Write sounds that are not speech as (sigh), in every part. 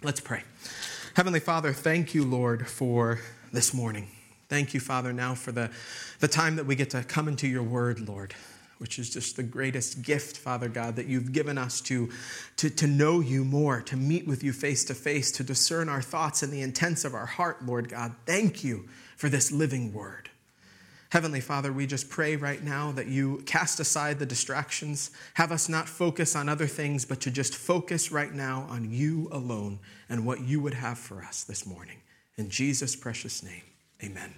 Let's pray. Heavenly Father, thank you, Lord, for this morning. Thank you, Father, now for the, the time that we get to come into your word, Lord, which is just the greatest gift, Father God, that you've given us to, to, to know you more, to meet with you face to face, to discern our thoughts and the intents of our heart, Lord God. Thank you for this living word. Heavenly Father, we just pray right now that you cast aside the distractions. Have us not focus on other things, but to just focus right now on you alone and what you would have for us this morning. In Jesus' precious name, amen.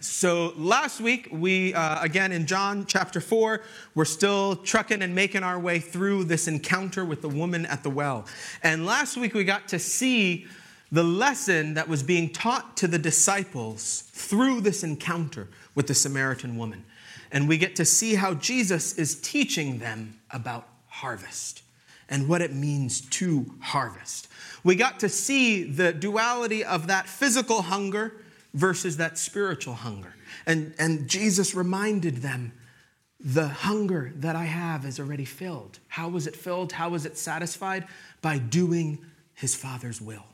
So last week, we, uh, again in John chapter 4, we're still trucking and making our way through this encounter with the woman at the well. And last week, we got to see the lesson that was being taught to the disciples through this encounter with the Samaritan woman. And we get to see how Jesus is teaching them about harvest and what it means to harvest. We got to see the duality of that physical hunger versus that spiritual hunger. And, and Jesus reminded them the hunger that I have is already filled. How was it filled? How was it satisfied? By doing his Father's will.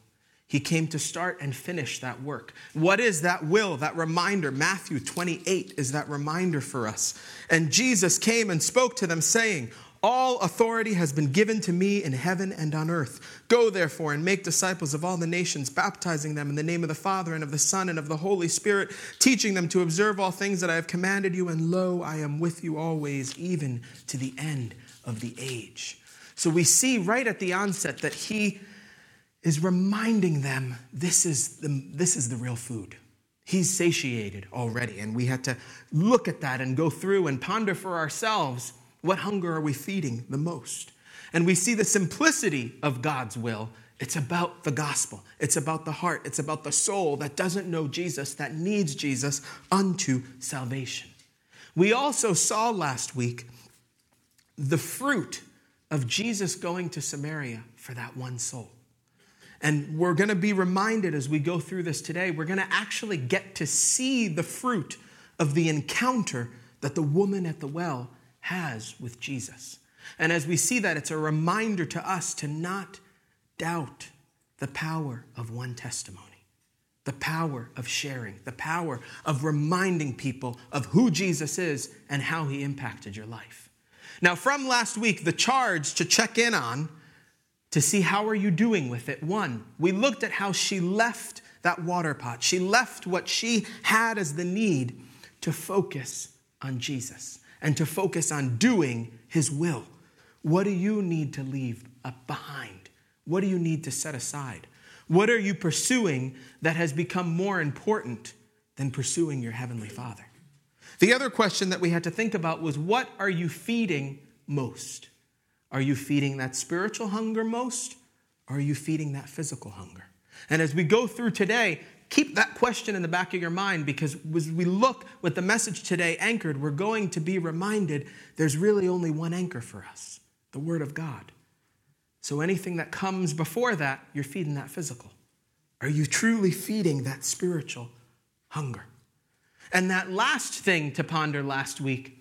He came to start and finish that work. What is that will, that reminder? Matthew 28 is that reminder for us. And Jesus came and spoke to them, saying, All authority has been given to me in heaven and on earth. Go therefore and make disciples of all the nations, baptizing them in the name of the Father and of the Son and of the Holy Spirit, teaching them to observe all things that I have commanded you. And lo, I am with you always, even to the end of the age. So we see right at the onset that he is reminding them this is the, this is the real food. He's satiated already, and we had to look at that and go through and ponder for ourselves what hunger are we feeding the most? And we see the simplicity of God's will. It's about the gospel, it's about the heart, it's about the soul that doesn't know Jesus, that needs Jesus unto salvation. We also saw last week the fruit of Jesus going to Samaria for that one soul. And we're going to be reminded as we go through this today, we're going to actually get to see the fruit of the encounter that the woman at the well has with Jesus. And as we see that, it's a reminder to us to not doubt the power of one testimony, the power of sharing, the power of reminding people of who Jesus is and how he impacted your life. Now, from last week, the charge to check in on to see how are you doing with it. One, we looked at how she left that water pot. She left what she had as the need to focus on Jesus and to focus on doing his will. What do you need to leave behind? What do you need to set aside? What are you pursuing that has become more important than pursuing your heavenly Father? The other question that we had to think about was what are you feeding most? Are you feeding that spiritual hunger most? Or are you feeding that physical hunger? And as we go through today, keep that question in the back of your mind because as we look with the message today anchored, we're going to be reminded there's really only one anchor for us the Word of God. So anything that comes before that, you're feeding that physical. Are you truly feeding that spiritual hunger? And that last thing to ponder last week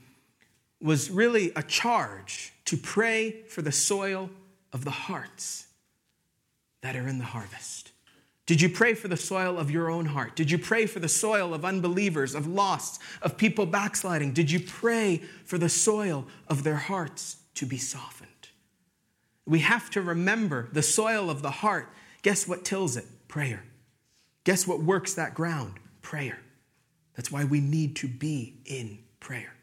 was really a charge to pray for the soil of the hearts that are in the harvest. Did you pray for the soil of your own heart? Did you pray for the soil of unbelievers, of lost, of people backsliding? Did you pray for the soil of their hearts to be softened? We have to remember the soil of the heart. Guess what tills it? Prayer. Guess what works that ground? Prayer. That's why we need to be in prayer.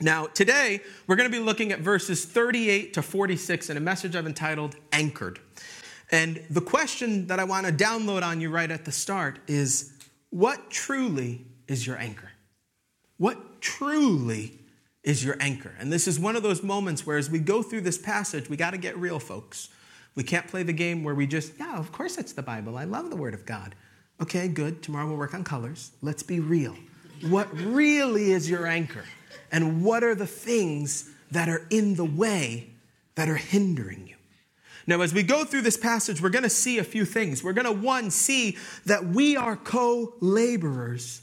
Now, today, we're going to be looking at verses 38 to 46 in a message I've entitled Anchored. And the question that I want to download on you right at the start is what truly is your anchor? What truly is your anchor? And this is one of those moments where, as we go through this passage, we got to get real, folks. We can't play the game where we just, yeah, of course it's the Bible. I love the Word of God. Okay, good. Tomorrow we'll work on colors. Let's be real. What really is your anchor? And what are the things that are in the way that are hindering you. Now, as we go through this passage, we're going to see a few things. We're going to, one, see that we are co laborers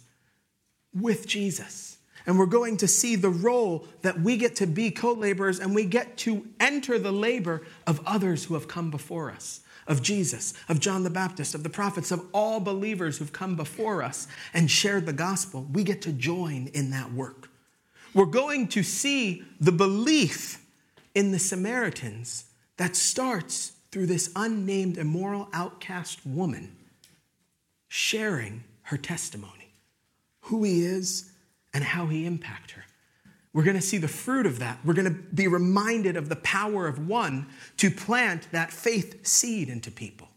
with Jesus. And we're going to see the role that we get to be co laborers and we get to enter the labor of others who have come before us of Jesus, of John the Baptist, of the prophets, of all believers who've come before us and shared the gospel. We get to join in that work. We're going to see the belief in the Samaritans that starts through this unnamed immoral outcast woman sharing her testimony, who he is and how he impacted her. We're going to see the fruit of that. We're going to be reminded of the power of one to plant that faith seed into people.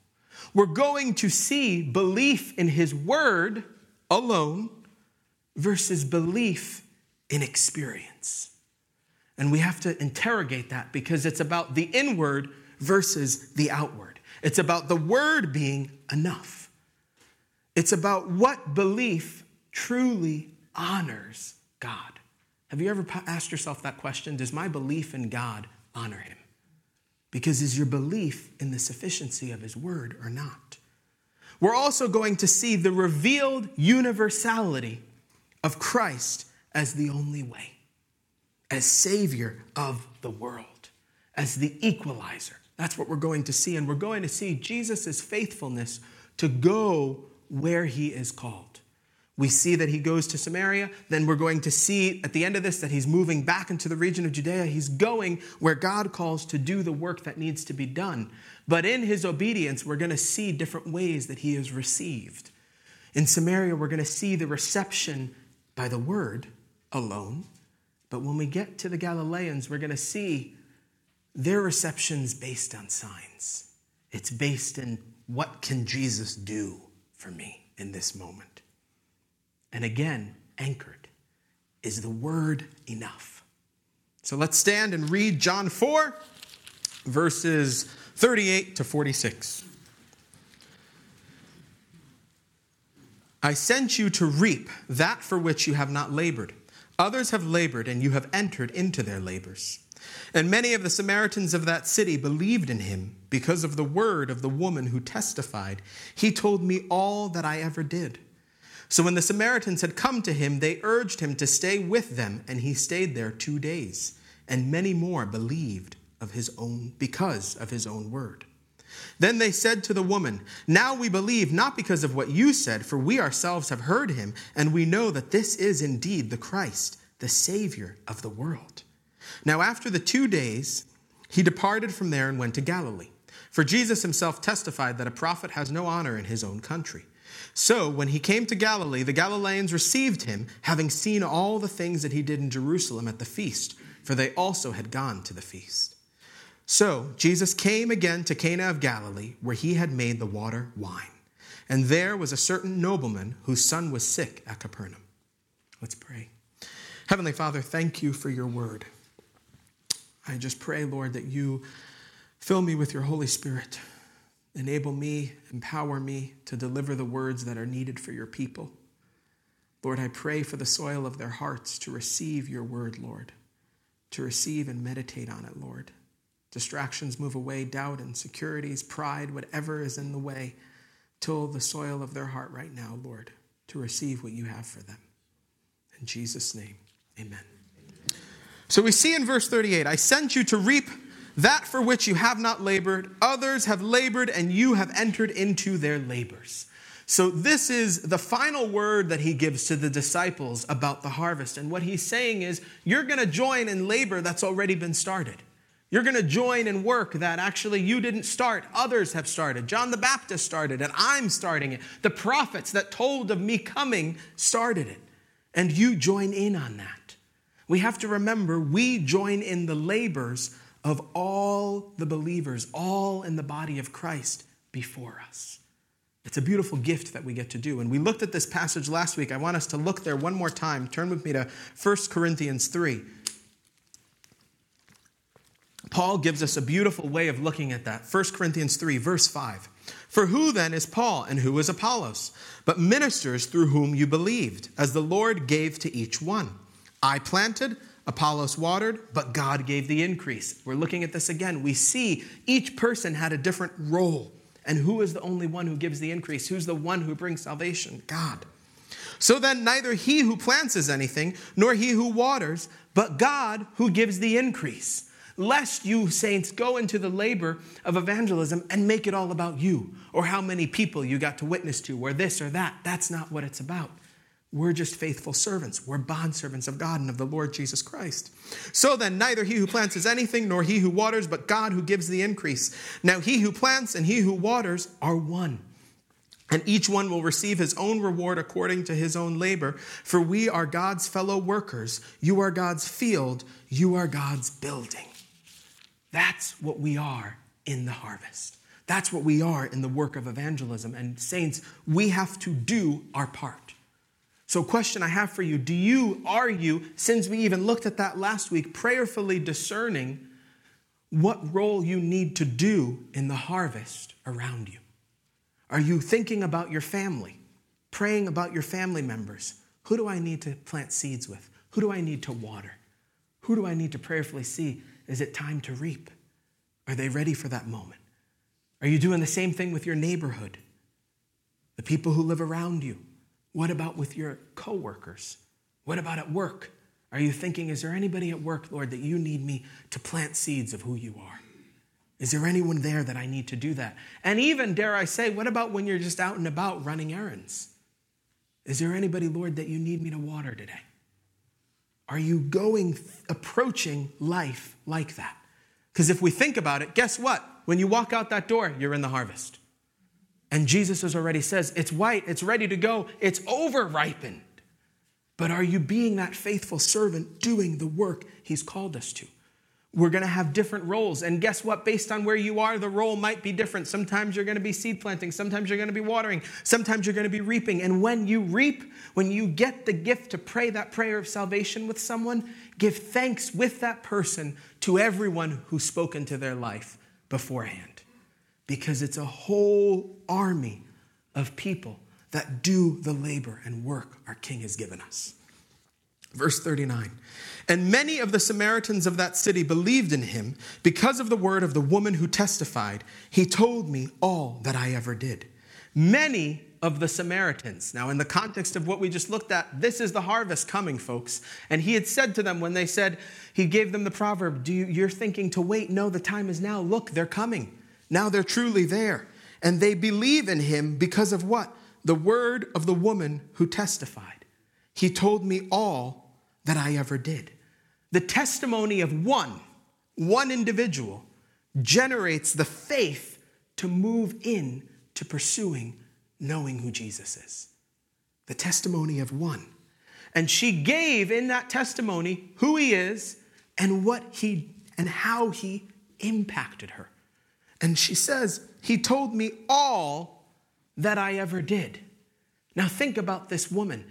We're going to see belief in his word alone versus belief in experience. And we have to interrogate that because it's about the inward versus the outward. It's about the word being enough. It's about what belief truly honors God. Have you ever asked yourself that question? Does my belief in God honor him? Because is your belief in the sufficiency of his word or not? We're also going to see the revealed universality of Christ as the only way, as Savior of the world, as the equalizer. That's what we're going to see. And we're going to see Jesus' faithfulness to go where he is called. We see that he goes to Samaria. Then we're going to see at the end of this that he's moving back into the region of Judea. He's going where God calls to do the work that needs to be done. But in his obedience, we're going to see different ways that he is received. In Samaria, we're going to see the reception by the word alone. But when we get to the Galileans, we're going to see their receptions based on signs. It's based in what can Jesus do for me in this moment? and again anchored. Is the word enough? So let's stand and read John 4, verses 38 to 46. I sent you to reap that for which you have not labored. Others have labored, and you have entered into their labors. And many of the Samaritans of that city believed in him because of the word of the woman who testified, He told me all that I ever did. So when the Samaritans had come to him, they urged him to stay with them, and he stayed there two days. And many more believed of his own because of his own word. Then they said to the woman, Now we believe not because of what you said, for we ourselves have heard him, and we know that this is indeed the Christ, the Savior of the world. Now after the two days, he departed from there and went to Galilee. For Jesus himself testified that a prophet has no honor in his own country. So, when he came to Galilee, the Galileans received him, having seen all the things that he did in Jerusalem at the feast, for they also had gone to the feast. So, Jesus came again to Cana of Galilee, where he had made the water wine. And there was a certain nobleman whose son was sick at Capernaum. Let's pray. Heavenly Father, thank you for your word. I just pray, Lord, that you fill me with your Holy Spirit Enable me, empower me to deliver the words that are needed for your people. Lord, I pray for the soil of their hearts to receive your word, Lord, to receive and meditate on it, Lord. Distractions move away, doubt, insecurities, pride, whatever is in the way, till the soil of their heart right now, Lord, to receive what you have for them. In Jesus' name, amen. So we see in verse 38 I sent you to reap that for which you have not labored, others have labored, and you have entered into their labors. So, this is the final word that he gives to the disciples about the harvest. And what he's saying is, you're going to join in labor that's already been started. You're going to join in work that actually you didn't start, others have started. John the Baptist started it, I'm starting it. The prophets that told of me coming started it. And you join in on that. We have to remember we join in the labors of all the believers, all in the body of Christ before us. It's a beautiful gift that we get to do. And we looked at this passage last week. I want us to look there one more time. Turn with me to 1 Corinthians 3. Paul gives us a beautiful way of looking at that. 1 Corinthians 3, verse 5. For who then is Paul and who is Apollos? But ministers through whom you believed, as the Lord gave to each one. I planted, Apollos watered, but God gave the increase. We're looking at this again. We see each person had a different role. And who is the only one who gives the increase? Who's the one who brings salvation? God. So then, neither he who plants is anything, nor he who waters, but God who gives the increase. Lest you, saints, go into the labor of evangelism and make it all about you, or how many people you got to witness to, or this or that. That's not what it's about. We're just faithful servants. We're bondservants of God and of the Lord Jesus Christ. So then, neither he who plants is anything, nor he who waters, but God who gives the increase. Now, he who plants and he who waters are one. And each one will receive his own reward according to his own labor. For we are God's fellow workers. You are God's field. You are God's building. That's what we are in the harvest. That's what we are in the work of evangelism. And, saints, we have to do our part. So, question I have for you do you, are you, since we even looked at that last week, prayerfully discerning what role you need to do in the harvest around you? Are you thinking about your family, praying about your family members? Who do I need to plant seeds with? Who do I need to water? Who do I need to prayerfully see? Is it time to reap? Are they ready for that moment? Are you doing the same thing with your neighborhood? The people who live around you? What about with your coworkers? What about at work? Are you thinking, is there anybody at work, Lord, that you need me to plant seeds of who you are? Is there anyone there that I need to do that? And even, dare I say, what about when you're just out and about running errands? Is there anybody, Lord, that you need me to water today? Are you going, approaching life like that? Because if we think about it, guess what? When you walk out that door, you're in the harvest. And Jesus has already says, it's white, it's ready to go, it's over ripened. But are you being that faithful servant doing the work he's called us to? We're going to have different roles. And guess what? Based on where you are, the role might be different. Sometimes you're going to be seed planting, sometimes you're going to be watering, sometimes you're going to be reaping. And when you reap, when you get the gift to pray that prayer of salvation with someone, give thanks with that person to everyone who's spoken to their life beforehand because it's a whole army of people that do the labor and work our King has given us. Verse 39 And many of the Samaritans of that city believed in him because of the word of the woman who testified, He told me all that I ever did. Many of the Samaritans. Now, in the context of what we just looked at, this is the harvest coming, folks. And he had said to them when they said, He gave them the proverb, Do you, You're thinking to wait? No, the time is now. Look, they're coming. Now they're truly there. And they believe in him because of what? The word of the woman who testified. He told me all that I ever did. The testimony of one, one individual, generates the faith to move in to pursuing knowing who Jesus is. The testimony of one. And she gave in that testimony who he is and what he and how he impacted her. And she says, He told me all that I ever did. Now, think about this woman.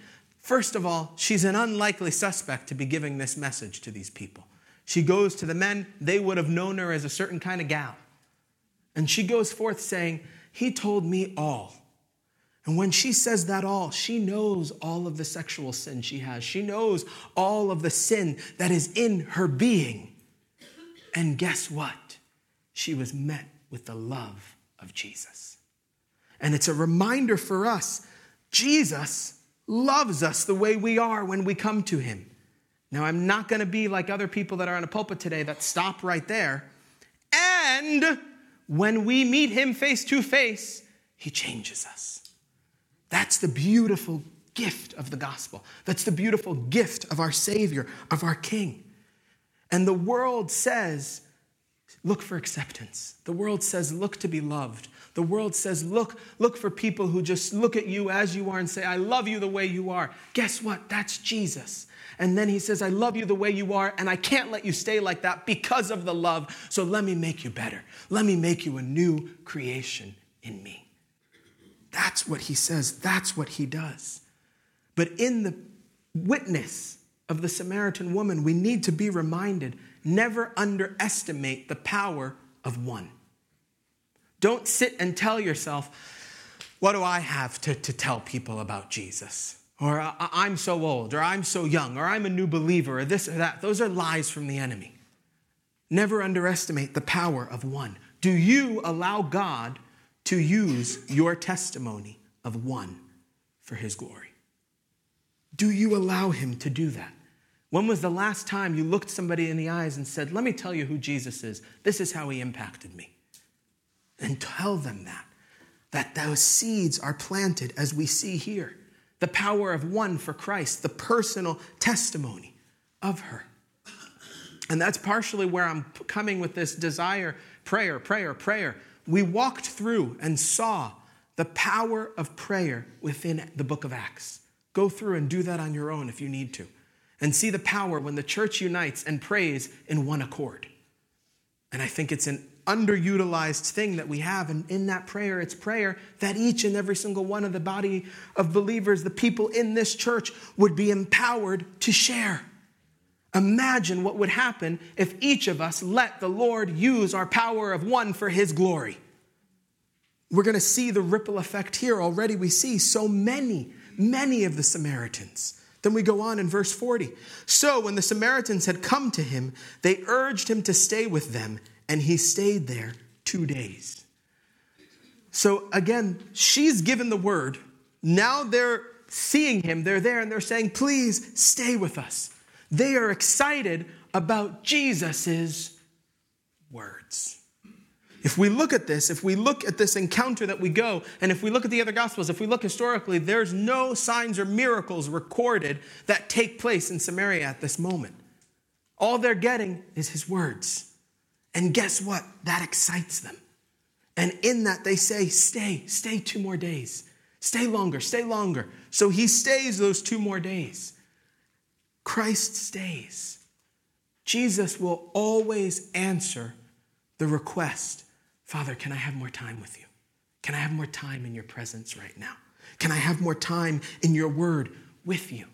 First of all, she's an unlikely suspect to be giving this message to these people. She goes to the men, they would have known her as a certain kind of gal. And she goes forth saying, He told me all. And when she says that all, she knows all of the sexual sin she has. She knows all of the sin that is in her being. And guess what? She was met with the love of Jesus. And it's a reminder for us Jesus loves us the way we are when we come to him. Now, I'm not going to be like other people that are on a pulpit today that stop right there. And when we meet him face to face, he changes us. That's the beautiful gift of the gospel. That's the beautiful gift of our Savior, of our King. And the world says Look for acceptance. The world says, look to be loved. The world says, look, look for people who just look at you as you are and say, I love you the way you are. Guess what? That's Jesus. And then he says, I love you the way you are, and I can't let you stay like that because of the love. So let me make you better. Let me make you a new creation in me. That's what he says. That's what he does. But in the witness of the Samaritan woman, we need to be reminded never underestimate the power of one. Don't sit and tell yourself, what do I have to, to tell people about Jesus? Or uh, I'm so old, or I'm so young, or I'm a new believer, or this or that. Those are lies from the enemy. Never underestimate the power of one. Do you allow God to use your testimony of one for his glory? Do you allow him to do that? When was the last time you looked somebody in the eyes and said, Let me tell you who Jesus is? This is how he impacted me. And tell them that, that those seeds are planted as we see here. The power of one for Christ, the personal testimony of her. And that's partially where I'm coming with this desire prayer, prayer, prayer. We walked through and saw the power of prayer within the book of Acts. Go through and do that on your own if you need to. And see the power when the church unites and prays in one accord. And I think it's an underutilized thing that we have. And in that prayer, it's prayer that each and every single one of the body of believers, the people in this church, would be empowered to share. Imagine what would happen if each of us let the Lord use our power of one for his glory. We're going to see the ripple effect here. Already we see so many, many of the Samaritans. Then we go on in verse 40. So when the Samaritans had come to him, they urged him to stay with them, and he stayed there two days. So again, she's given the word. Now they're seeing him, they're there, and they're saying, Please stay with us. They are excited about Jesus' words. If we look at this, if we look at this encounter that we go, and if we look at the other gospels, if we look historically, there's no signs or miracles recorded that take place in Samaria at this moment. All they're getting is his words. And guess what? That excites them. And in that, they say, Stay, stay two more days. Stay longer, stay longer. So he stays those two more days. Christ stays. Jesus will always answer the request Father, can I have more time with you? Can I have more time in your presence right now? Can I have more time in your word with you?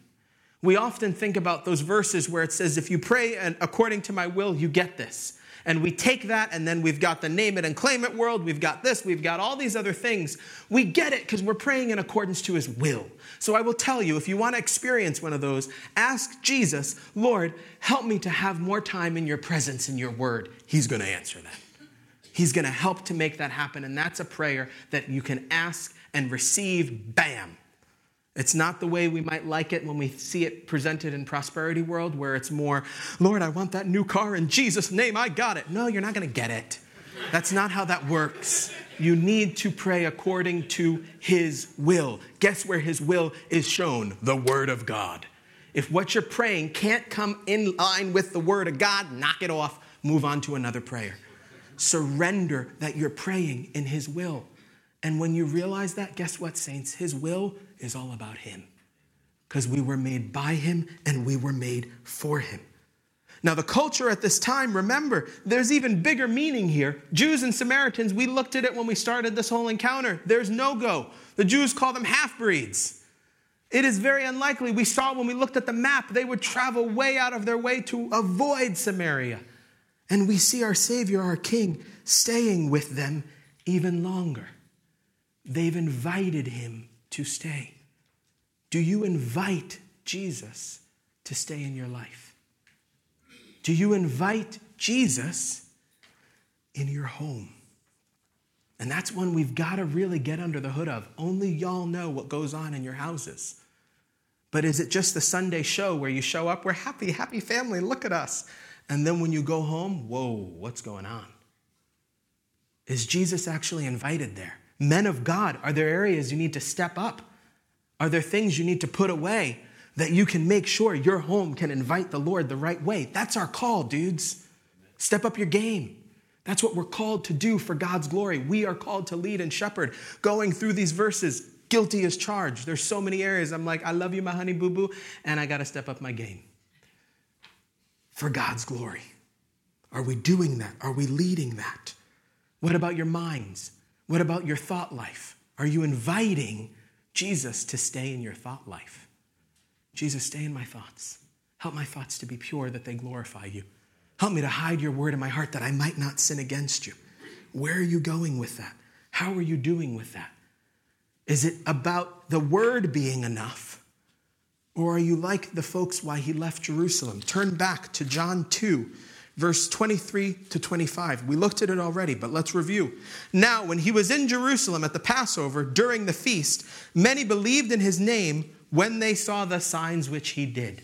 We often think about those verses where it says, If you pray according to my will, you get this. And we take that, and then we've got the name it and claim it world. We've got this, we've got all these other things. We get it because we're praying in accordance to his will. So I will tell you if you want to experience one of those, ask Jesus, Lord, help me to have more time in your presence in your word. He's going to answer that. He's going to help to make that happen. And that's a prayer that you can ask and receive, bam, it's not the way we might like it when we see it presented in prosperity world where it's more, Lord, I want that new car in Jesus' name, I got it. No, you're not going to get it. That's not how that works. You need to pray according to his will. Guess where his will is shown? The word of God. If what you're praying can't come in line with the word of God, knock it off, move on to another prayer. Surrender that you're praying in his will. And when you realize that, guess what, saints? His will is all about Him. Because we were made by Him and we were made for Him. Now, the culture at this time, remember, there's even bigger meaning here. Jews and Samaritans, we looked at it when we started this whole encounter. There's no go. The Jews call them half breeds. It is very unlikely. We saw when we looked at the map, they would travel way out of their way to avoid Samaria. And we see our Savior, our King, staying with them even longer. They've invited him to stay. Do you invite Jesus to stay in your life? Do you invite Jesus in your home? And that's one we've got to really get under the hood of. Only y'all know what goes on in your houses. But is it just the Sunday show where you show up, we're happy, happy family, look at us. And then when you go home, whoa, what's going on? Is Jesus actually invited there? Men of God, are there areas you need to step up? Are there things you need to put away that you can make sure your home can invite the Lord the right way? That's our call, dudes. Step up your game. That's what we're called to do for God's glory. We are called to lead and shepherd. Going through these verses, guilty as charged. There's so many areas I'm like, I love you, my honey boo boo, and I got to step up my game for God's glory. Are we doing that? Are we leading that? What about your minds? What about your thought life? Are you inviting Jesus to stay in your thought life? Jesus, stay in my thoughts. Help my thoughts to be pure that they glorify you. Help me to hide your word in my heart that I might not sin against you. Where are you going with that? How are you doing with that? Is it about the word being enough? Or are you like the folks why he left Jerusalem? Turn back to John 2, verse 23 to 25. We looked at it already, but let's review. Now, when he was in Jerusalem at the Passover during the feast, many believed in his name when they saw the signs which he did.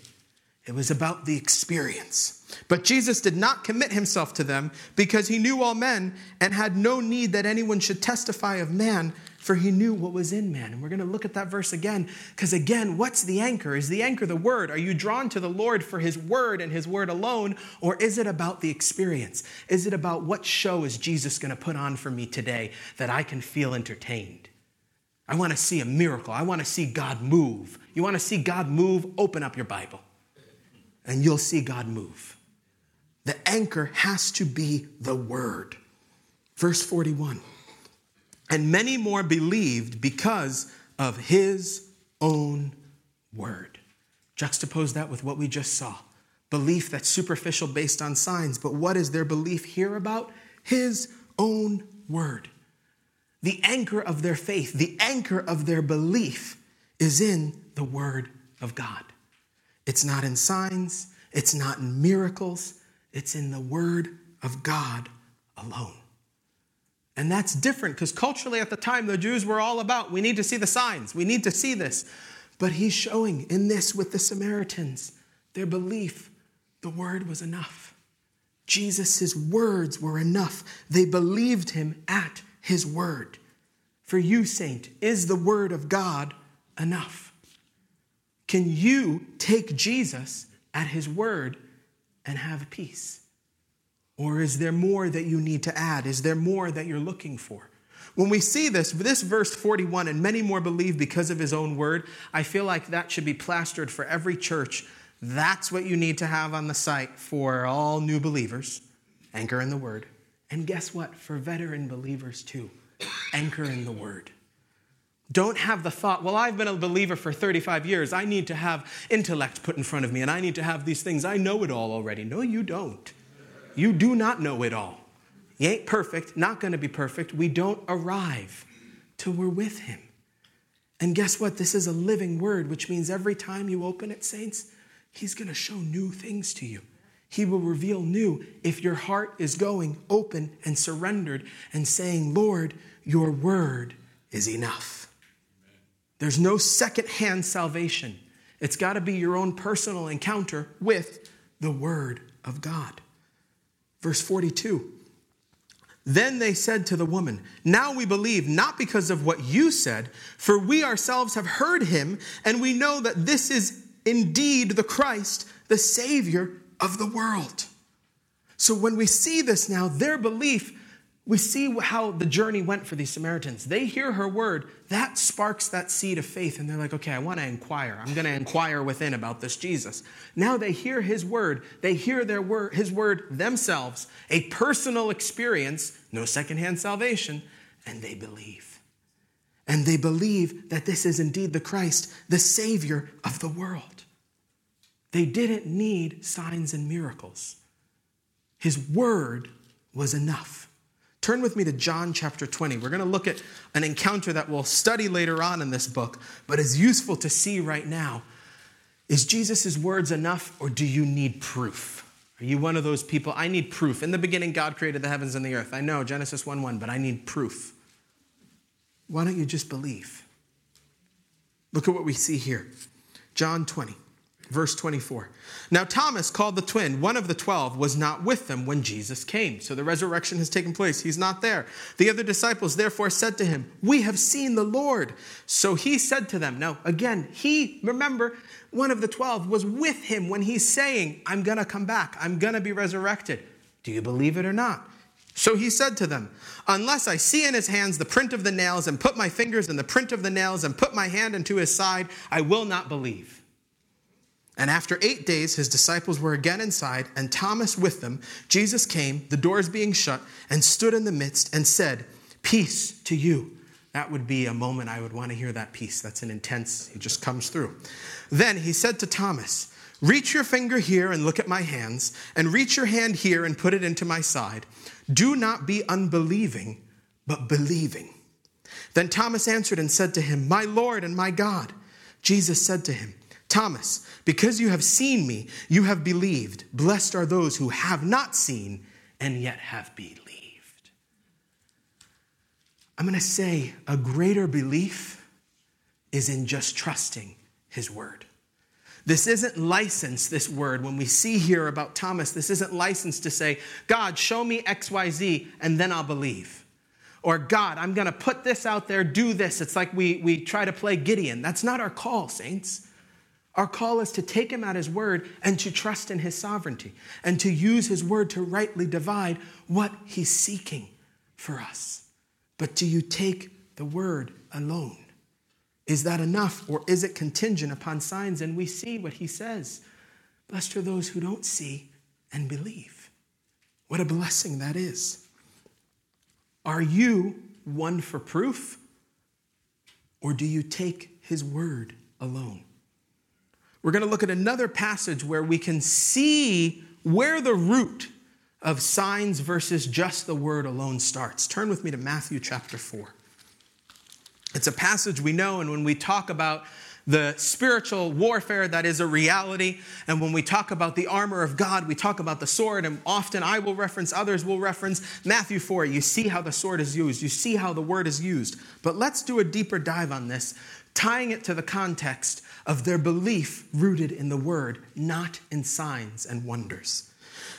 It was about the experience. But Jesus did not commit himself to them because he knew all men and had no need that anyone should testify of man, for he knew what was in man. And we're going to look at that verse again because, again, what's the anchor? Is the anchor the word? Are you drawn to the Lord for his word and his word alone? Or is it about the experience? Is it about what show is Jesus going to put on for me today that I can feel entertained? I want to see a miracle. I want to see God move. You want to see God move? Open up your Bible and you'll see God move. The anchor has to be the word. Verse 41 And many more believed because of his own word. Juxtapose that with what we just saw belief that's superficial based on signs, but what is their belief here about? His own word. The anchor of their faith, the anchor of their belief is in the word of God. It's not in signs, it's not in miracles, it's in the Word of God alone. And that's different because culturally at the time, the Jews were all about we need to see the signs, we need to see this. But he's showing in this with the Samaritans their belief the Word was enough. Jesus' words were enough. They believed him at his word. For you, saint, is the Word of God enough? Can you take Jesus at his word and have peace? Or is there more that you need to add? Is there more that you're looking for? When we see this, this verse 41, and many more believe because of his own word, I feel like that should be plastered for every church. That's what you need to have on the site for all new believers. Anchor in the word. And guess what? For veteran believers too. Anchor in the word. Don't have the thought, well, I've been a believer for 35 years. I need to have intellect put in front of me and I need to have these things. I know it all already. No, you don't. You do not know it all. You ain't perfect, not going to be perfect. We don't arrive till we're with Him. And guess what? This is a living word, which means every time you open it, saints, He's going to show new things to you. He will reveal new if your heart is going open and surrendered and saying, Lord, your word is enough. There's no secondhand salvation. It's got to be your own personal encounter with the Word of God. Verse 42 Then they said to the woman, Now we believe, not because of what you said, for we ourselves have heard him, and we know that this is indeed the Christ, the Savior of the world. So when we see this now, their belief we see how the journey went for these Samaritans. They hear her word, that sparks that seed of faith, and they're like, okay, I want to inquire. I'm going to inquire within about this Jesus. Now they hear his word, they hear their word, his word themselves, a personal experience, no secondhand salvation, and they believe. And they believe that this is indeed the Christ, the Savior of the world. They didn't need signs and miracles. His word was enough. Turn with me to John chapter 20. We're going to look at an encounter that we'll study later on in this book, but is useful to see right now. Is Jesus' words enough, or do you need proof? Are you one of those people? I need proof. In the beginning, God created the heavens and the earth. I know, Genesis 1 1, but I need proof. Why don't you just believe? Look at what we see here John 20. Verse 24. Now, Thomas, called the twin, one of the twelve, was not with them when Jesus came. So the resurrection has taken place. He's not there. The other disciples therefore said to him, We have seen the Lord. So he said to them, Now, again, he, remember, one of the twelve was with him when he's saying, I'm going to come back. I'm going to be resurrected. Do you believe it or not? So he said to them, Unless I see in his hands the print of the nails, and put my fingers in the print of the nails, and put my hand into his side, I will not believe. And after eight days, his disciples were again inside, and Thomas with them. Jesus came, the doors being shut, and stood in the midst and said, Peace to you. That would be a moment I would want to hear that peace. That's an intense, it just comes through. Then he said to Thomas, Reach your finger here and look at my hands, and reach your hand here and put it into my side. Do not be unbelieving, but believing. Then Thomas answered and said to him, My Lord and my God. Jesus said to him, Thomas, because you have seen me, you have believed. Blessed are those who have not seen and yet have believed. I'm going to say a greater belief is in just trusting his word. This isn't license, this word. When we see here about Thomas, this isn't license to say, God, show me XYZ, and then I'll believe. Or, God, I'm going to put this out there, do this. It's like we, we try to play Gideon. That's not our call, saints. Our call is to take him at his word and to trust in his sovereignty and to use his word to rightly divide what he's seeking for us. But do you take the word alone? Is that enough or is it contingent upon signs? And we see what he says Blessed are those who don't see and believe. What a blessing that is. Are you one for proof or do you take his word alone? We're going to look at another passage where we can see where the root of signs versus just the word alone starts. Turn with me to Matthew chapter 4. It's a passage we know, and when we talk about the spiritual warfare that is a reality, and when we talk about the armor of God, we talk about the sword, and often I will reference, others will reference Matthew 4. You see how the sword is used, you see how the word is used. But let's do a deeper dive on this, tying it to the context of their belief rooted in the word, not in signs and wonders.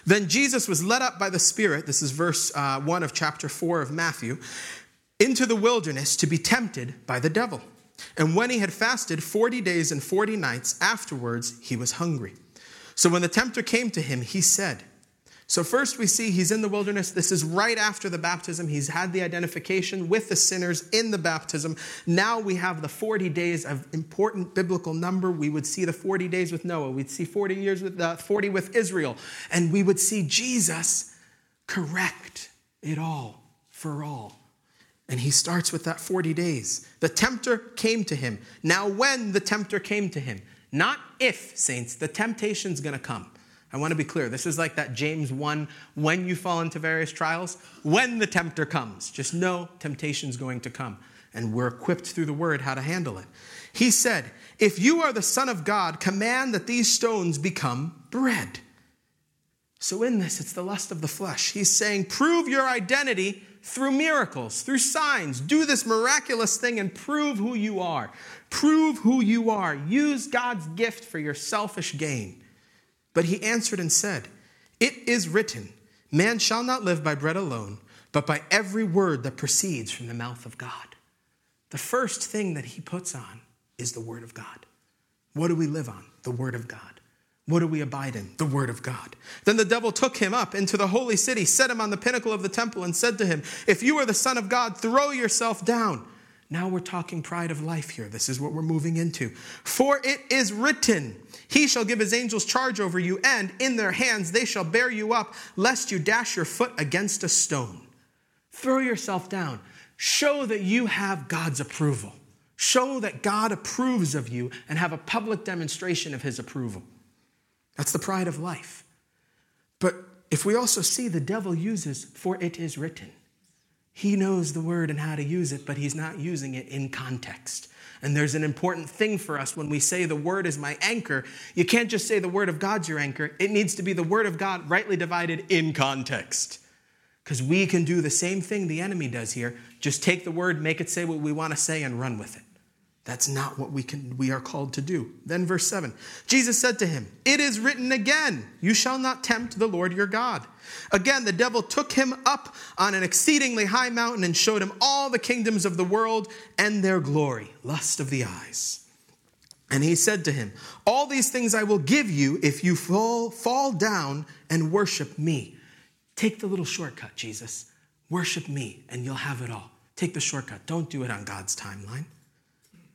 Then Jesus was led up by the Spirit, this is verse uh, 1 of chapter 4 of Matthew into the wilderness to be tempted by the devil. And when he had fasted 40 days and 40 nights, afterwards he was hungry. So when the tempter came to him, he said, so, first we see he's in the wilderness. This is right after the baptism. He's had the identification with the sinners in the baptism. Now we have the 40 days of important biblical number. We would see the 40 days with Noah. We'd see 40 years with uh, 40 with Israel. And we would see Jesus correct it all for all. And he starts with that 40 days. The tempter came to him. Now, when the tempter came to him, not if, saints, the temptation's gonna come. I wanna be clear. This is like that James 1 when you fall into various trials, when the tempter comes. Just know temptation's going to come. And we're equipped through the word how to handle it. He said, If you are the Son of God, command that these stones become bread. So, in this, it's the lust of the flesh. He's saying, Prove your identity through miracles, through signs. Do this miraculous thing and prove who you are. Prove who you are. Use God's gift for your selfish gain. But he answered and said, It is written, Man shall not live by bread alone, but by every word that proceeds from the mouth of God. The first thing that he puts on is the word of God. What do we live on? The word of God. What do we abide in? The word of God. Then the devil took him up into the holy city, set him on the pinnacle of the temple, and said to him, If you are the Son of God, throw yourself down. Now we're talking pride of life here. This is what we're moving into. For it is written, He shall give His angels charge over you, and in their hands they shall bear you up, lest you dash your foot against a stone. Throw yourself down. Show that you have God's approval. Show that God approves of you and have a public demonstration of His approval. That's the pride of life. But if we also see the devil uses, for it is written, he knows the word and how to use it, but he's not using it in context. And there's an important thing for us when we say the word is my anchor. You can't just say the word of God's your anchor. It needs to be the word of God rightly divided in context. Because we can do the same thing the enemy does here. Just take the word, make it say what we want to say, and run with it. That's not what we can we are called to do. Then verse 7. Jesus said to him, "It is written again, you shall not tempt the Lord your God." Again the devil took him up on an exceedingly high mountain and showed him all the kingdoms of the world and their glory, lust of the eyes. And he said to him, "All these things I will give you if you fall fall down and worship me." Take the little shortcut, Jesus. Worship me and you'll have it all. Take the shortcut. Don't do it on God's timeline.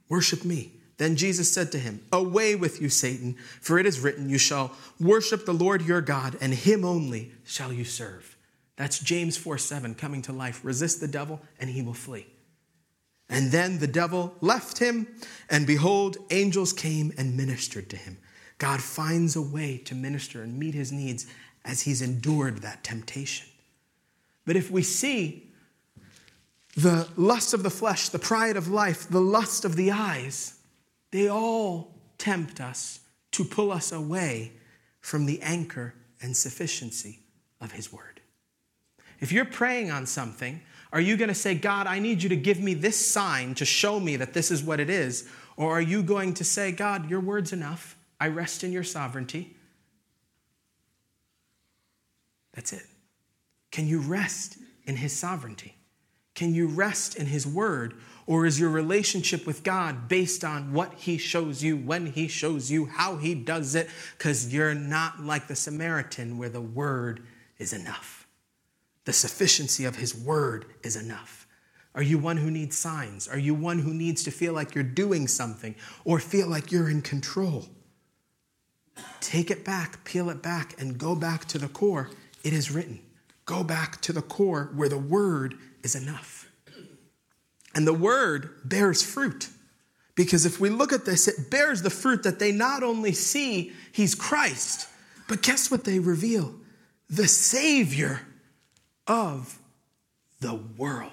Worship me. Then Jesus said to him, Away with you, Satan, for it is written, You shall worship the Lord your God, and him only shall you serve. That's James 4 7 coming to life. Resist the devil, and he will flee. And then the devil left him, and behold, angels came and ministered to him. God finds a way to minister and meet his needs as he's endured that temptation. But if we see the lust of the flesh, the pride of life, the lust of the eyes, they all tempt us to pull us away from the anchor and sufficiency of His Word. If you're praying on something, are you going to say, God, I need you to give me this sign to show me that this is what it is? Or are you going to say, God, your word's enough. I rest in your sovereignty. That's it. Can you rest in his sovereignty? Can you rest in his word? Or is your relationship with God based on what he shows you, when he shows you, how he does it? Because you're not like the Samaritan where the word is enough. The sufficiency of his word is enough. Are you one who needs signs? Are you one who needs to feel like you're doing something or feel like you're in control? Take it back, peel it back, and go back to the core. It is written. Go back to the core where the word is enough. And the word bears fruit. Because if we look at this, it bears the fruit that they not only see he's Christ, but guess what they reveal? The Savior of the world.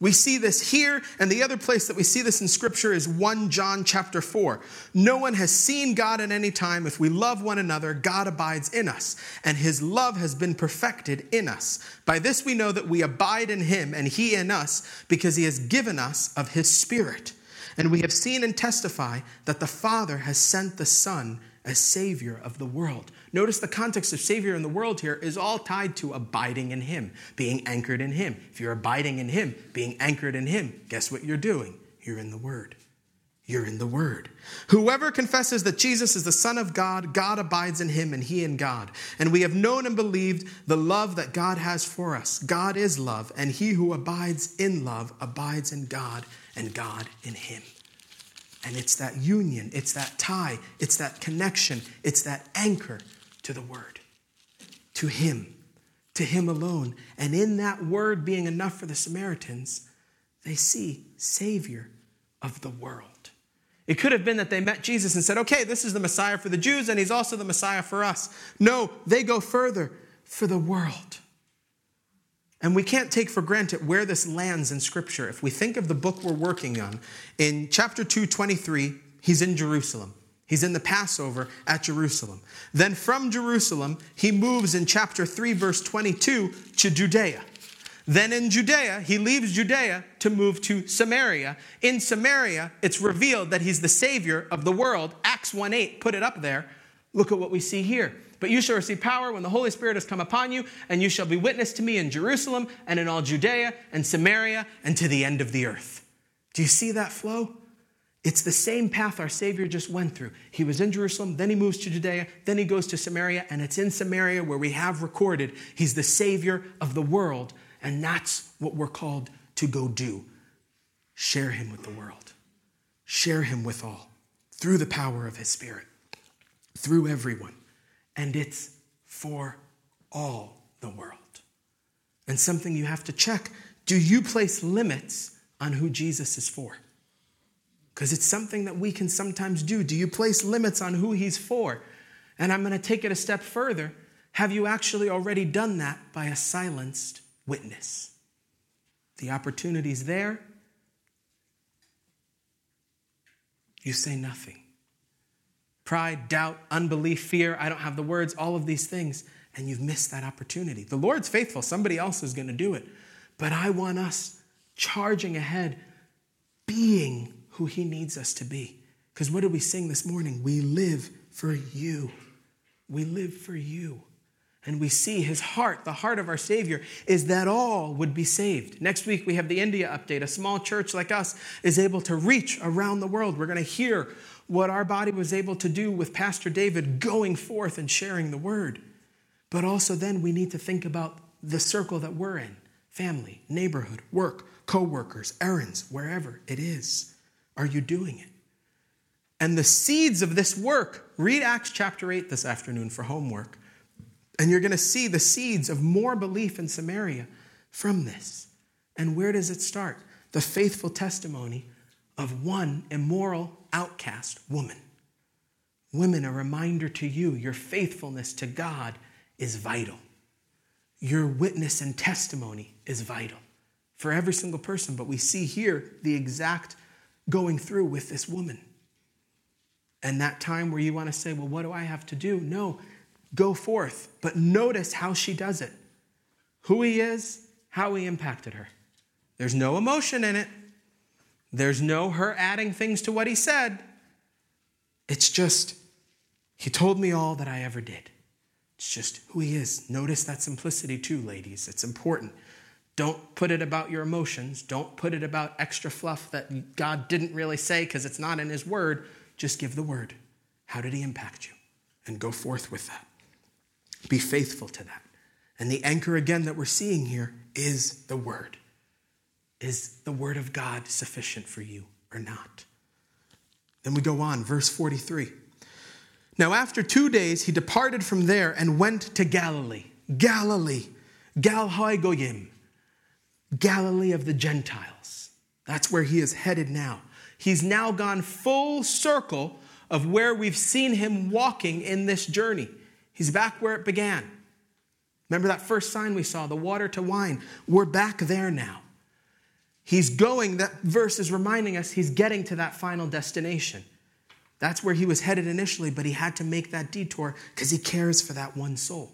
We see this here, and the other place that we see this in Scripture is 1 John chapter 4. No one has seen God at any time. If we love one another, God abides in us, and his love has been perfected in us. By this we know that we abide in him, and he in us, because he has given us of his Spirit. And we have seen and testify that the Father has sent the Son as Savior of the world. Notice the context of Savior in the world here is all tied to abiding in Him, being anchored in Him. If you're abiding in Him, being anchored in Him, guess what you're doing? You're in the Word. You're in the Word. Whoever confesses that Jesus is the Son of God, God abides in him and he in God. And we have known and believed the love that God has for us. God is love, and he who abides in love abides in God, and God in him. And it's that union, it's that tie, it's that connection, it's that anchor to the Word, to Him, to Him alone. And in that Word being enough for the Samaritans, they see Savior of the world. It could have been that they met Jesus and said, okay, this is the Messiah for the Jews, and He's also the Messiah for us. No, they go further for the world. And we can't take for granted where this lands in Scripture. If we think of the book we're working on, in chapter 2, 23, he's in Jerusalem. He's in the Passover at Jerusalem. Then from Jerusalem, he moves in chapter 3, verse 22 to Judea. Then in Judea, he leaves Judea to move to Samaria. In Samaria, it's revealed that he's the Savior of the world. Acts 1 8, put it up there. Look at what we see here. But you shall receive power when the Holy Spirit has come upon you, and you shall be witness to me in Jerusalem and in all Judea and Samaria and to the end of the earth. Do you see that flow? It's the same path our Savior just went through. He was in Jerusalem, then he moves to Judea, then he goes to Samaria, and it's in Samaria where we have recorded he's the Savior of the world, and that's what we're called to go do. Share him with the world, share him with all through the power of his Spirit, through everyone and it's for all the world. And something you have to check do you place limits on who Jesus is for? Because it's something that we can sometimes do. Do you place limits on who he's for? And I'm going to take it a step further. Have you actually already done that by a silenced witness? The opportunity's there. You say nothing pride, doubt, unbelief, fear. I don't have the words, all of these things. And you've missed that opportunity. The Lord's faithful, somebody else is going to do it. But I want us charging ahead, being who He needs us to be. Because what did we sing this morning? We live for you. We live for you. And we see his heart, the heart of our Savior, is that all would be saved. Next week, we have the India update. A small church like us is able to reach around the world. We're going to hear what our body was able to do with Pastor David going forth and sharing the word. But also, then we need to think about the circle that we're in family, neighborhood, work, co workers, errands, wherever it is. Are you doing it? And the seeds of this work, read Acts chapter 8 this afternoon for homework. And you're going to see the seeds of more belief in Samaria from this. And where does it start? The faithful testimony of one immoral outcast woman. Women, a reminder to you your faithfulness to God is vital. Your witness and testimony is vital for every single person. But we see here the exact going through with this woman. And that time where you want to say, well, what do I have to do? No, go forth. But notice how she does it who he is, how he impacted her. There's no emotion in it, There's no her adding things to what he said. It's just, he told me all that I ever did. It's just who he is. Notice that simplicity too, ladies. It's important. Don't put it about your emotions. Don't put it about extra fluff that God didn't really say because it's not in his word. Just give the word. How did he impact you? And go forth with that. Be faithful to that. And the anchor again that we're seeing here is the word. Is the word of God sufficient for you or not? Then we go on, verse 43. Now, after two days, he departed from there and went to Galilee. Galilee. Galhoi Goyim. Galilee of the Gentiles. That's where he is headed now. He's now gone full circle of where we've seen him walking in this journey. He's back where it began. Remember that first sign we saw, the water to wine? We're back there now. He's going, that verse is reminding us he's getting to that final destination. That's where he was headed initially, but he had to make that detour because he cares for that one soul.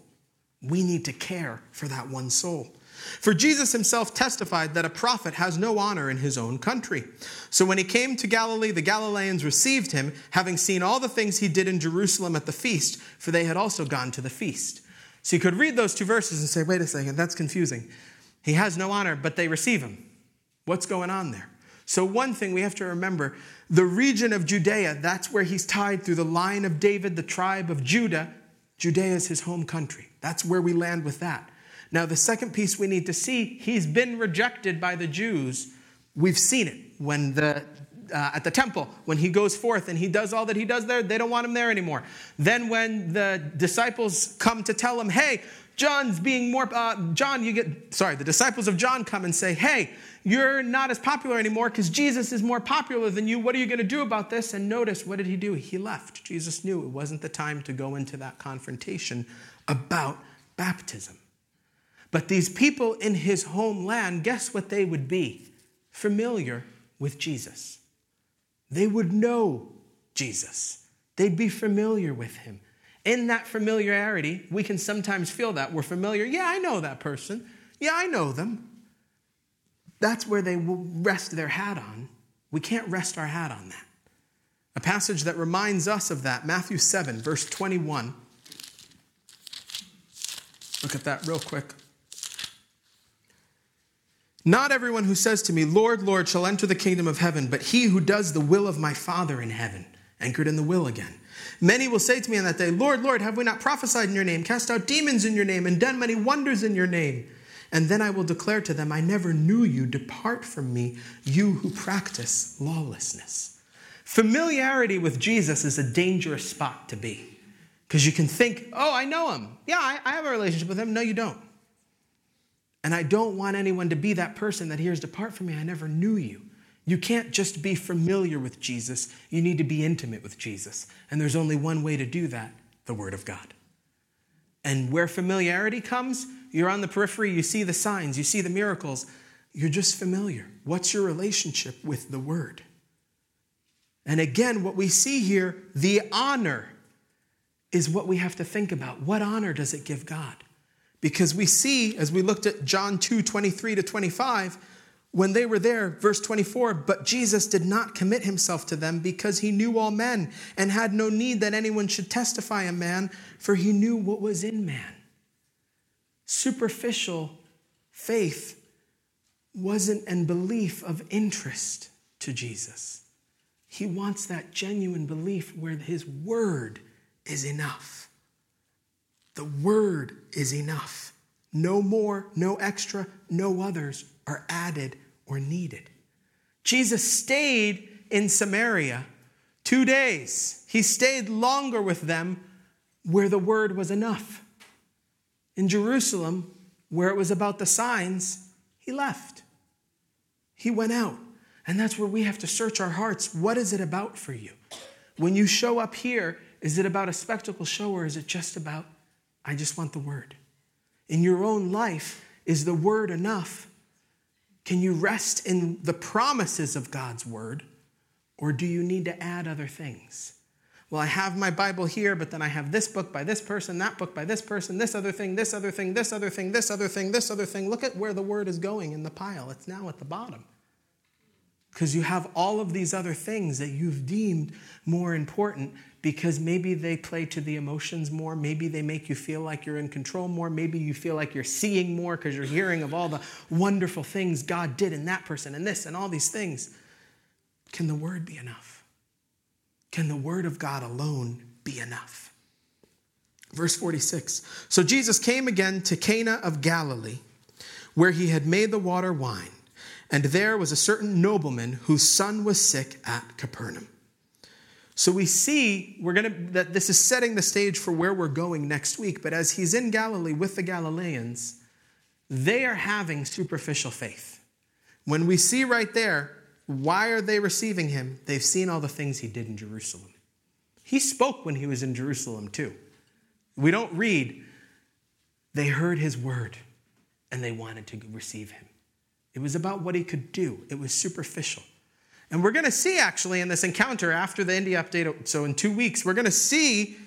We need to care for that one soul. For Jesus himself testified that a prophet has no honor in his own country. So when he came to Galilee, the Galileans received him, having seen all the things he did in Jerusalem at the feast, for they had also gone to the feast. So you could read those two verses and say, wait a second, that's confusing. He has no honor, but they receive him. What's going on there? So, one thing we have to remember the region of Judea, that's where he's tied through the line of David, the tribe of Judah. Judea is his home country. That's where we land with that. Now, the second piece we need to see, he's been rejected by the Jews. We've seen it when the uh, at the temple when he goes forth and he does all that he does there they don't want him there anymore then when the disciples come to tell him hey john's being more uh, john you get sorry the disciples of john come and say hey you're not as popular anymore because jesus is more popular than you what are you going to do about this and notice what did he do he left jesus knew it wasn't the time to go into that confrontation about baptism but these people in his homeland, guess what they would be? Familiar with Jesus. They would know Jesus, they'd be familiar with him. In that familiarity, we can sometimes feel that we're familiar. Yeah, I know that person. Yeah, I know them. That's where they will rest their hat on. We can't rest our hat on that. A passage that reminds us of that, Matthew 7, verse 21. Look at that real quick. Not everyone who says to me, Lord, Lord, shall enter the kingdom of heaven, but he who does the will of my Father in heaven. Anchored in the will again. Many will say to me on that day, Lord, Lord, have we not prophesied in your name, cast out demons in your name, and done many wonders in your name? And then I will declare to them, I never knew you. Depart from me, you who practice lawlessness. Familiarity with Jesus is a dangerous spot to be because you can think, oh, I know him. Yeah, I, I have a relationship with him. No, you don't. And I don't want anyone to be that person that hears, Depart from me, I never knew you. You can't just be familiar with Jesus, you need to be intimate with Jesus. And there's only one way to do that the Word of God. And where familiarity comes, you're on the periphery, you see the signs, you see the miracles, you're just familiar. What's your relationship with the Word? And again, what we see here, the honor, is what we have to think about. What honor does it give God? Because we see, as we looked at John 2 23 to 25, when they were there, verse 24, but Jesus did not commit himself to them because he knew all men and had no need that anyone should testify a man, for he knew what was in man. Superficial faith wasn't and belief of interest to Jesus. He wants that genuine belief where his word is enough. The word is enough. No more, no extra, no others are added or needed. Jesus stayed in Samaria two days. He stayed longer with them where the word was enough. In Jerusalem, where it was about the signs, he left. He went out. And that's where we have to search our hearts. What is it about for you? When you show up here, is it about a spectacle show or is it just about I just want the word. In your own life, is the word enough? Can you rest in the promises of God's word, or do you need to add other things? Well, I have my Bible here, but then I have this book by this person, that book by this person, this other thing, this other thing, this other thing, this other thing, this other thing. Look at where the word is going in the pile. It's now at the bottom. because you have all of these other things that you've deemed more important because maybe they play to the emotions more. Maybe they make you feel like you're in control more. Maybe you feel like you're seeing more because you're hearing of all the wonderful things God did in that person and this and all these things. Can the word be enough? Can the word of God alone be enough? Verse 46 So Jesus came again to Cana of Galilee, where he had made the water wine. And there was a certain nobleman whose son was sick at Capernaum. So we see we're to that this is setting the stage for where we're going next week, but as he's in Galilee with the Galileans, they are having superficial faith. When we see right there, why are they receiving him? They've seen all the things he did in Jerusalem. He spoke when he was in Jerusalem too. We don't read, they heard his word and they wanted to receive him. It was about what he could do, it was superficial. And we're going to see actually in this encounter after the India update, so in two weeks, we're going to see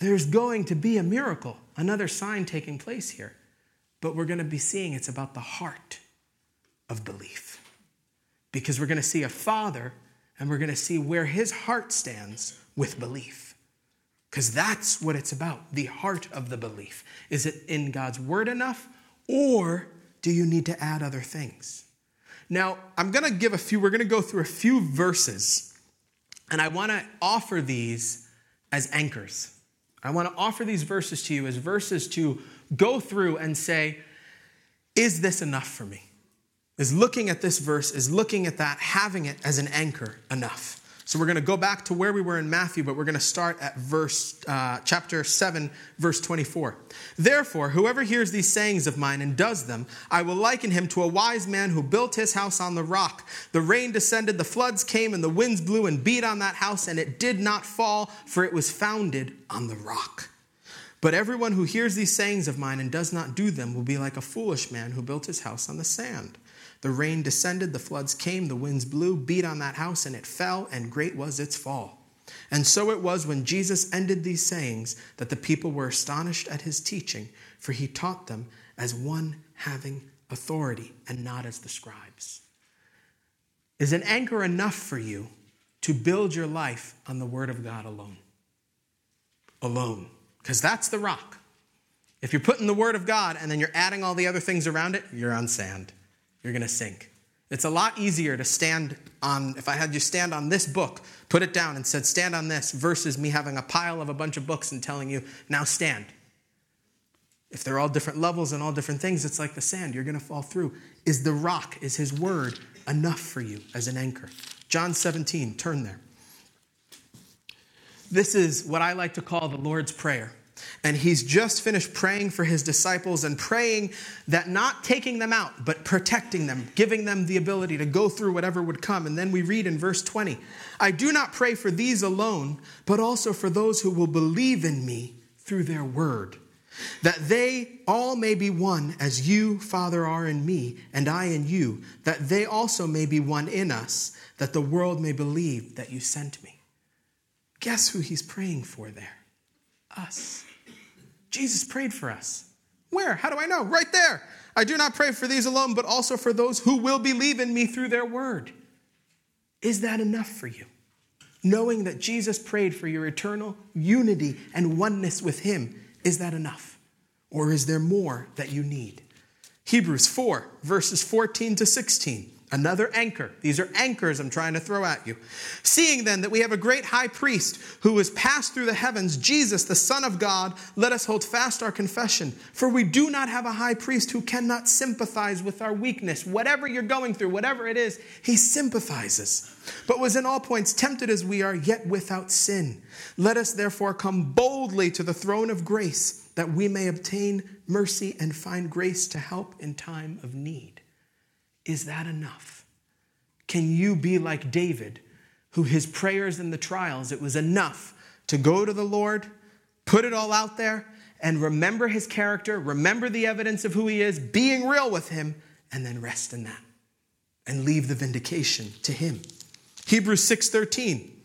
there's going to be a miracle, another sign taking place here. But we're going to be seeing it's about the heart of belief. Because we're going to see a father and we're going to see where his heart stands with belief. Because that's what it's about the heart of the belief. Is it in God's word enough, or do you need to add other things? Now, I'm going to give a few, we're going to go through a few verses, and I want to offer these as anchors. I want to offer these verses to you as verses to go through and say, is this enough for me? Is looking at this verse, is looking at that, having it as an anchor enough? So we're going to go back to where we were in Matthew, but we're going to start at verse uh, chapter 7, verse 24. Therefore, whoever hears these sayings of mine and does them, I will liken him to a wise man who built his house on the rock. The rain descended, the floods came, and the winds blew and beat on that house, and it did not fall, for it was founded on the rock. But everyone who hears these sayings of mine and does not do them will be like a foolish man who built his house on the sand. The rain descended, the floods came, the winds blew, beat on that house, and it fell, and great was its fall. And so it was when Jesus ended these sayings that the people were astonished at his teaching, for he taught them as one having authority and not as the scribes. Is an anchor enough for you to build your life on the Word of God alone? Alone. Because that's the rock. If you're putting the Word of God and then you're adding all the other things around it, you're on sand you're going to sink. It's a lot easier to stand on, if I had you stand on this book, put it down and said, stand on this, versus me having a pile of a bunch of books and telling you, now stand. If they're all different levels and all different things, it's like the sand. You're going to fall through. Is the rock, is his word enough for you as an anchor? John 17, turn there. This is what I like to call the Lord's Prayer. And he's just finished praying for his disciples and praying that not taking them out, but protecting them, giving them the ability to go through whatever would come. And then we read in verse 20 I do not pray for these alone, but also for those who will believe in me through their word, that they all may be one as you, Father, are in me, and I in you, that they also may be one in us, that the world may believe that you sent me. Guess who he's praying for there? Us. Jesus prayed for us. Where? How do I know? Right there. I do not pray for these alone, but also for those who will believe in me through their word. Is that enough for you? Knowing that Jesus prayed for your eternal unity and oneness with him, is that enough? Or is there more that you need? Hebrews 4, verses 14 to 16. Another anchor. These are anchors I'm trying to throw at you. Seeing then that we have a great high priest who has passed through the heavens, Jesus, the Son of God, let us hold fast our confession. For we do not have a high priest who cannot sympathize with our weakness. Whatever you're going through, whatever it is, he sympathizes. But was in all points tempted as we are, yet without sin. Let us therefore come boldly to the throne of grace, that we may obtain mercy and find grace to help in time of need. Is that enough? Can you be like David, who his prayers in the trials, it was enough to go to the Lord, put it all out there, and remember his character, remember the evidence of who he is, being real with him, and then rest in that and leave the vindication to him. Hebrews 6:13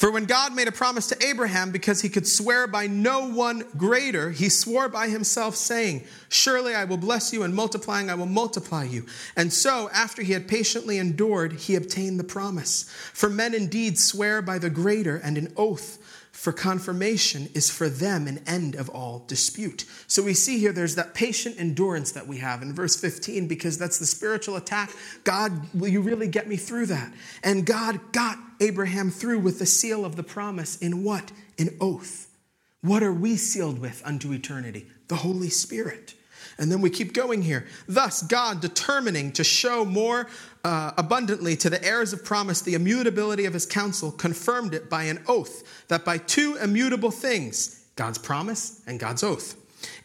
For when God made a promise to Abraham, because he could swear by no one greater, he swore by himself, saying, Surely I will bless you, and multiplying I will multiply you. And so, after he had patiently endured, he obtained the promise. For men indeed swear by the greater, and an oath for confirmation is for them an end of all dispute. So we see here there's that patient endurance that we have in verse 15 because that's the spiritual attack. God, will you really get me through that? And God got Abraham through with the seal of the promise in what? An oath. What are we sealed with unto eternity? The Holy Spirit. And then we keep going here. Thus, God determining to show more uh, abundantly to the heirs of promise the immutability of his counsel, confirmed it by an oath, that by two immutable things, God's promise and God's oath,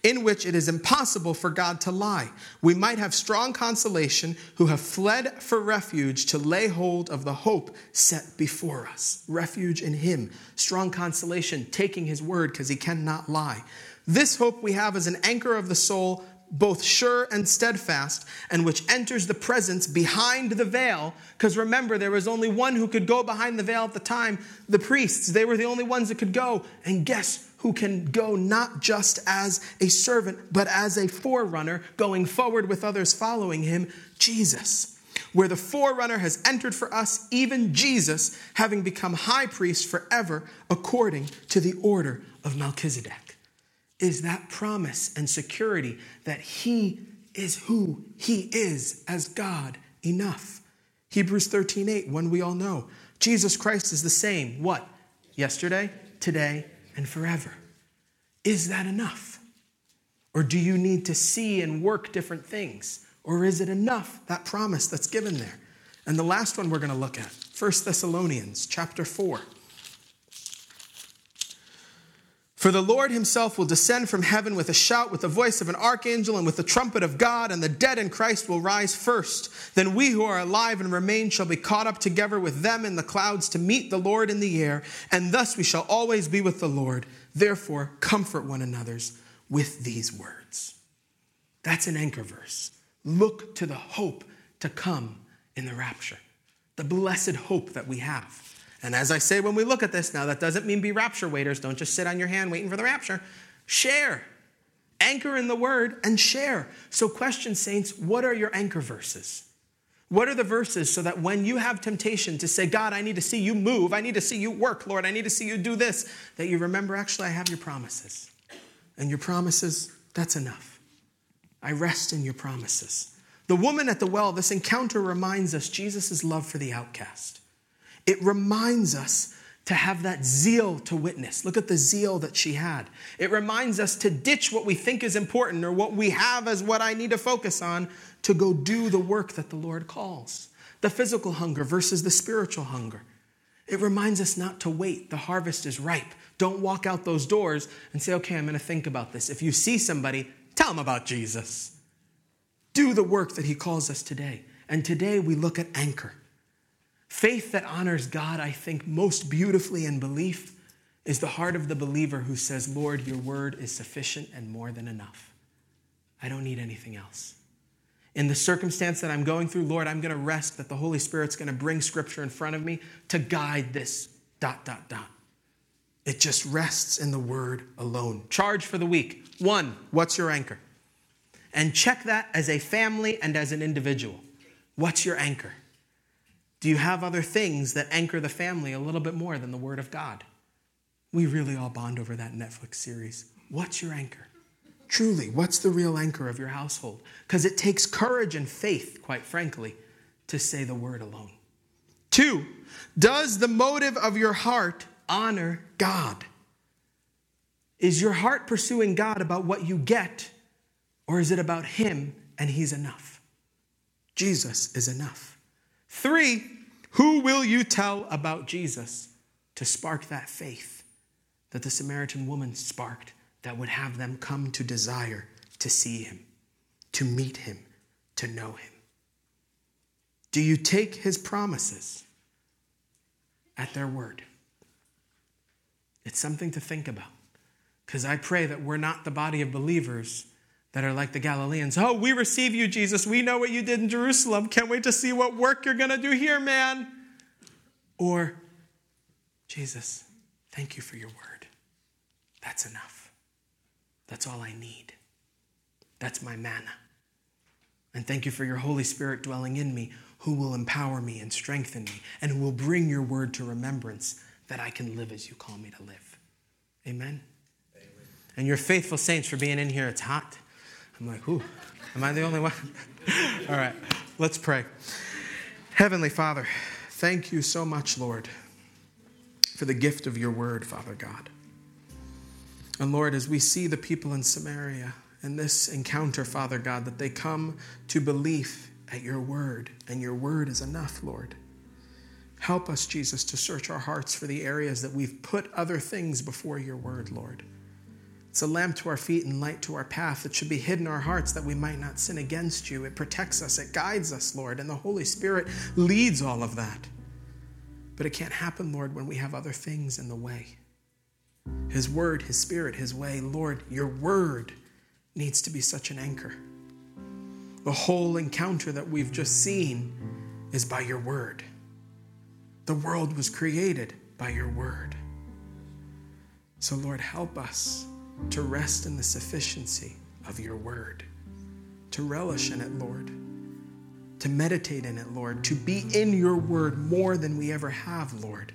in which it is impossible for God to lie, we might have strong consolation who have fled for refuge to lay hold of the hope set before us. Refuge in him, strong consolation, taking his word because he cannot lie. This hope we have as an anchor of the soul both sure and steadfast, and which enters the presence behind the veil. Because remember, there was only one who could go behind the veil at the time the priests. They were the only ones that could go. And guess who can go not just as a servant, but as a forerunner, going forward with others following him? Jesus. Where the forerunner has entered for us, even Jesus, having become high priest forever, according to the order of Melchizedek is that promise and security that He is who He is as God enough. Hebrews 13 8, one we all know. Jesus Christ is the same. What? Yesterday, today, and forever. Is that enough? Or do you need to see and work different things? Or is it enough, that promise that's given there? And the last one we're going to look at, 1 Thessalonians chapter 4. For the Lord himself will descend from heaven with a shout, with the voice of an archangel, and with the trumpet of God, and the dead in Christ will rise first. Then we who are alive and remain shall be caught up together with them in the clouds to meet the Lord in the air, and thus we shall always be with the Lord. Therefore, comfort one another's with these words. That's an anchor verse. Look to the hope to come in the rapture, the blessed hope that we have. And as I say when we look at this, now that doesn't mean be rapture waiters. Don't just sit on your hand waiting for the rapture. Share. Anchor in the word and share. So, question, saints, what are your anchor verses? What are the verses so that when you have temptation to say, God, I need to see you move, I need to see you work, Lord, I need to see you do this, that you remember, actually, I have your promises. And your promises, that's enough. I rest in your promises. The woman at the well, this encounter reminds us Jesus' love for the outcast. It reminds us to have that zeal to witness. Look at the zeal that she had. It reminds us to ditch what we think is important or what we have as what I need to focus on to go do the work that the Lord calls. The physical hunger versus the spiritual hunger. It reminds us not to wait. The harvest is ripe. Don't walk out those doors and say, okay, I'm going to think about this. If you see somebody, tell them about Jesus. Do the work that he calls us today. And today we look at anchor. Faith that honors God, I think, most beautifully in belief is the heart of the believer who says, Lord, your word is sufficient and more than enough. I don't need anything else. In the circumstance that I'm going through, Lord, I'm going to rest that the Holy Spirit's going to bring scripture in front of me to guide this dot, dot, dot. It just rests in the word alone. Charge for the week. One, what's your anchor? And check that as a family and as an individual. What's your anchor? Do you have other things that anchor the family a little bit more than the Word of God? We really all bond over that Netflix series. What's your anchor? Truly, what's the real anchor of your household? Because it takes courage and faith, quite frankly, to say the word alone. Two, does the motive of your heart honor God? Is your heart pursuing God about what you get, or is it about Him and He's enough? Jesus is enough. Three, who will you tell about Jesus to spark that faith that the Samaritan woman sparked that would have them come to desire to see him, to meet him, to know him? Do you take his promises at their word? It's something to think about. Because I pray that we're not the body of believers that are like the Galileans. Oh, we receive you, Jesus. We know what you did in Jerusalem. Can't wait to see what work you're going to do here, man. Or, Jesus, thank you for your word. That's enough. That's all I need. That's my manna. And thank you for your Holy Spirit dwelling in me, who will empower me and strengthen me, and who will bring your word to remembrance that I can live as you call me to live. Amen. Amen. And your faithful saints for being in here. It's hot. I'm like, ooh, am I the only one? (laughs) All right, let's pray. Heavenly Father, thank you so much, Lord, for the gift of your word, Father God. And Lord, as we see the people in Samaria in this encounter, Father God, that they come to belief at your word, and your word is enough, Lord. Help us, Jesus, to search our hearts for the areas that we've put other things before your word, Lord. It's a lamp to our feet and light to our path. It should be hidden in our hearts that we might not sin against you. It protects us, it guides us, Lord, and the Holy Spirit leads all of that. But it can't happen, Lord, when we have other things in the way. His word, His spirit, His way. Lord, your word needs to be such an anchor. The whole encounter that we've just seen is by your word. The world was created by your word. So, Lord, help us to rest in the sufficiency of your word, to relish in it, Lord, to meditate in it, Lord, to be in your word more than we ever have, Lord,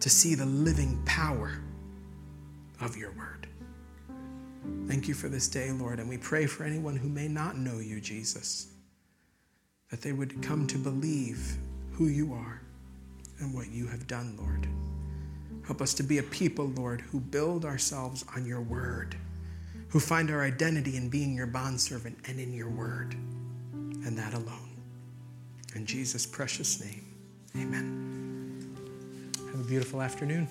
to see the living power of your word. Thank you for this day, Lord, and we pray for anyone who may not know you, Jesus, that they would come to believe who you are and what you have done, Lord. Help us to be a people, Lord, who build ourselves on your word, who find our identity in being your bondservant and in your word, and that alone. In Jesus' precious name, amen. Have a beautiful afternoon.